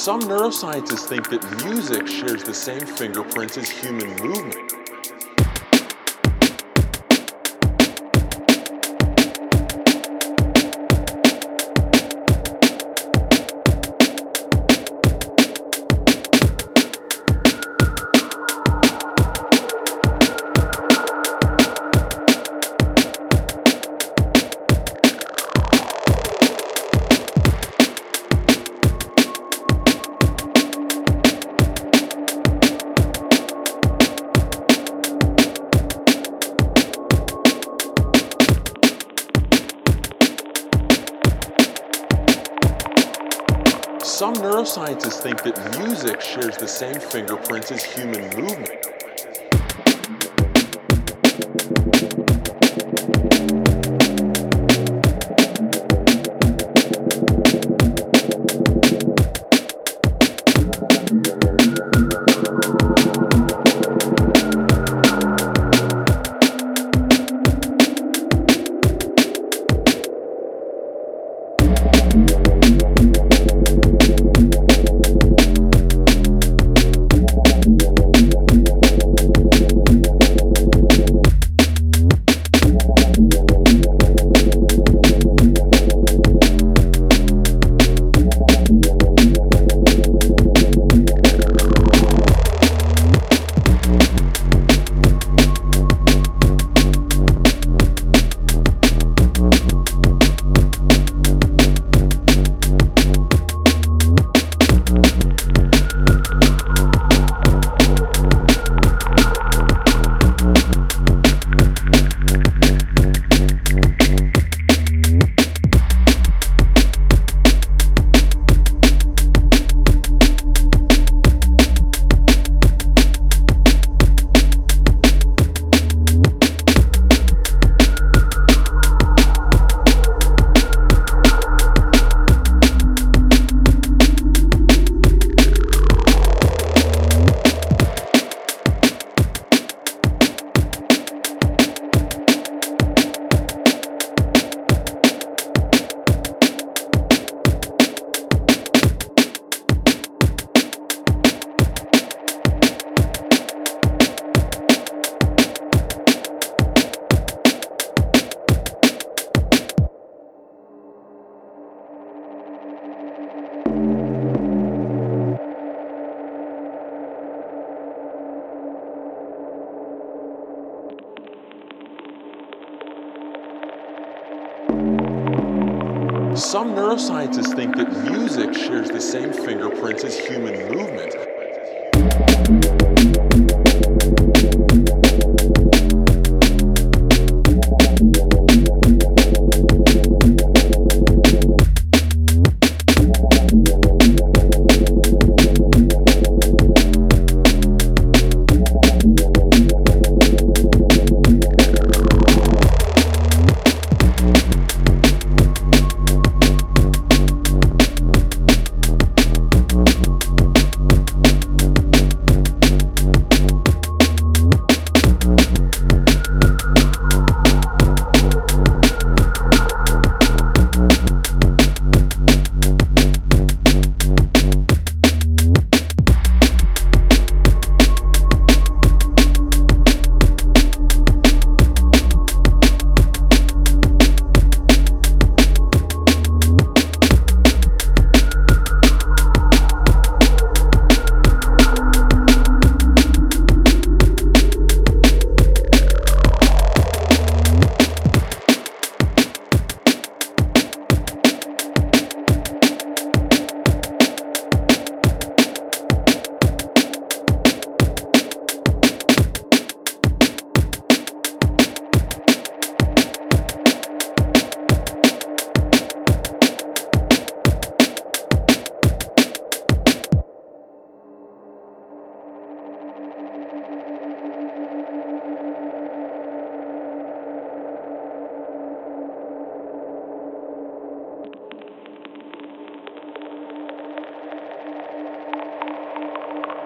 Some neuroscientists think that music shares the same fingerprints as human movement. Some neuroscientists think that music shares the same fingerprints as human movement. Some neuroscientists think that music shares the same fingerprints as human movement.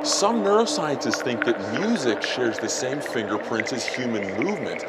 Some neuroscientists think that music shares the same fingerprints as human movement.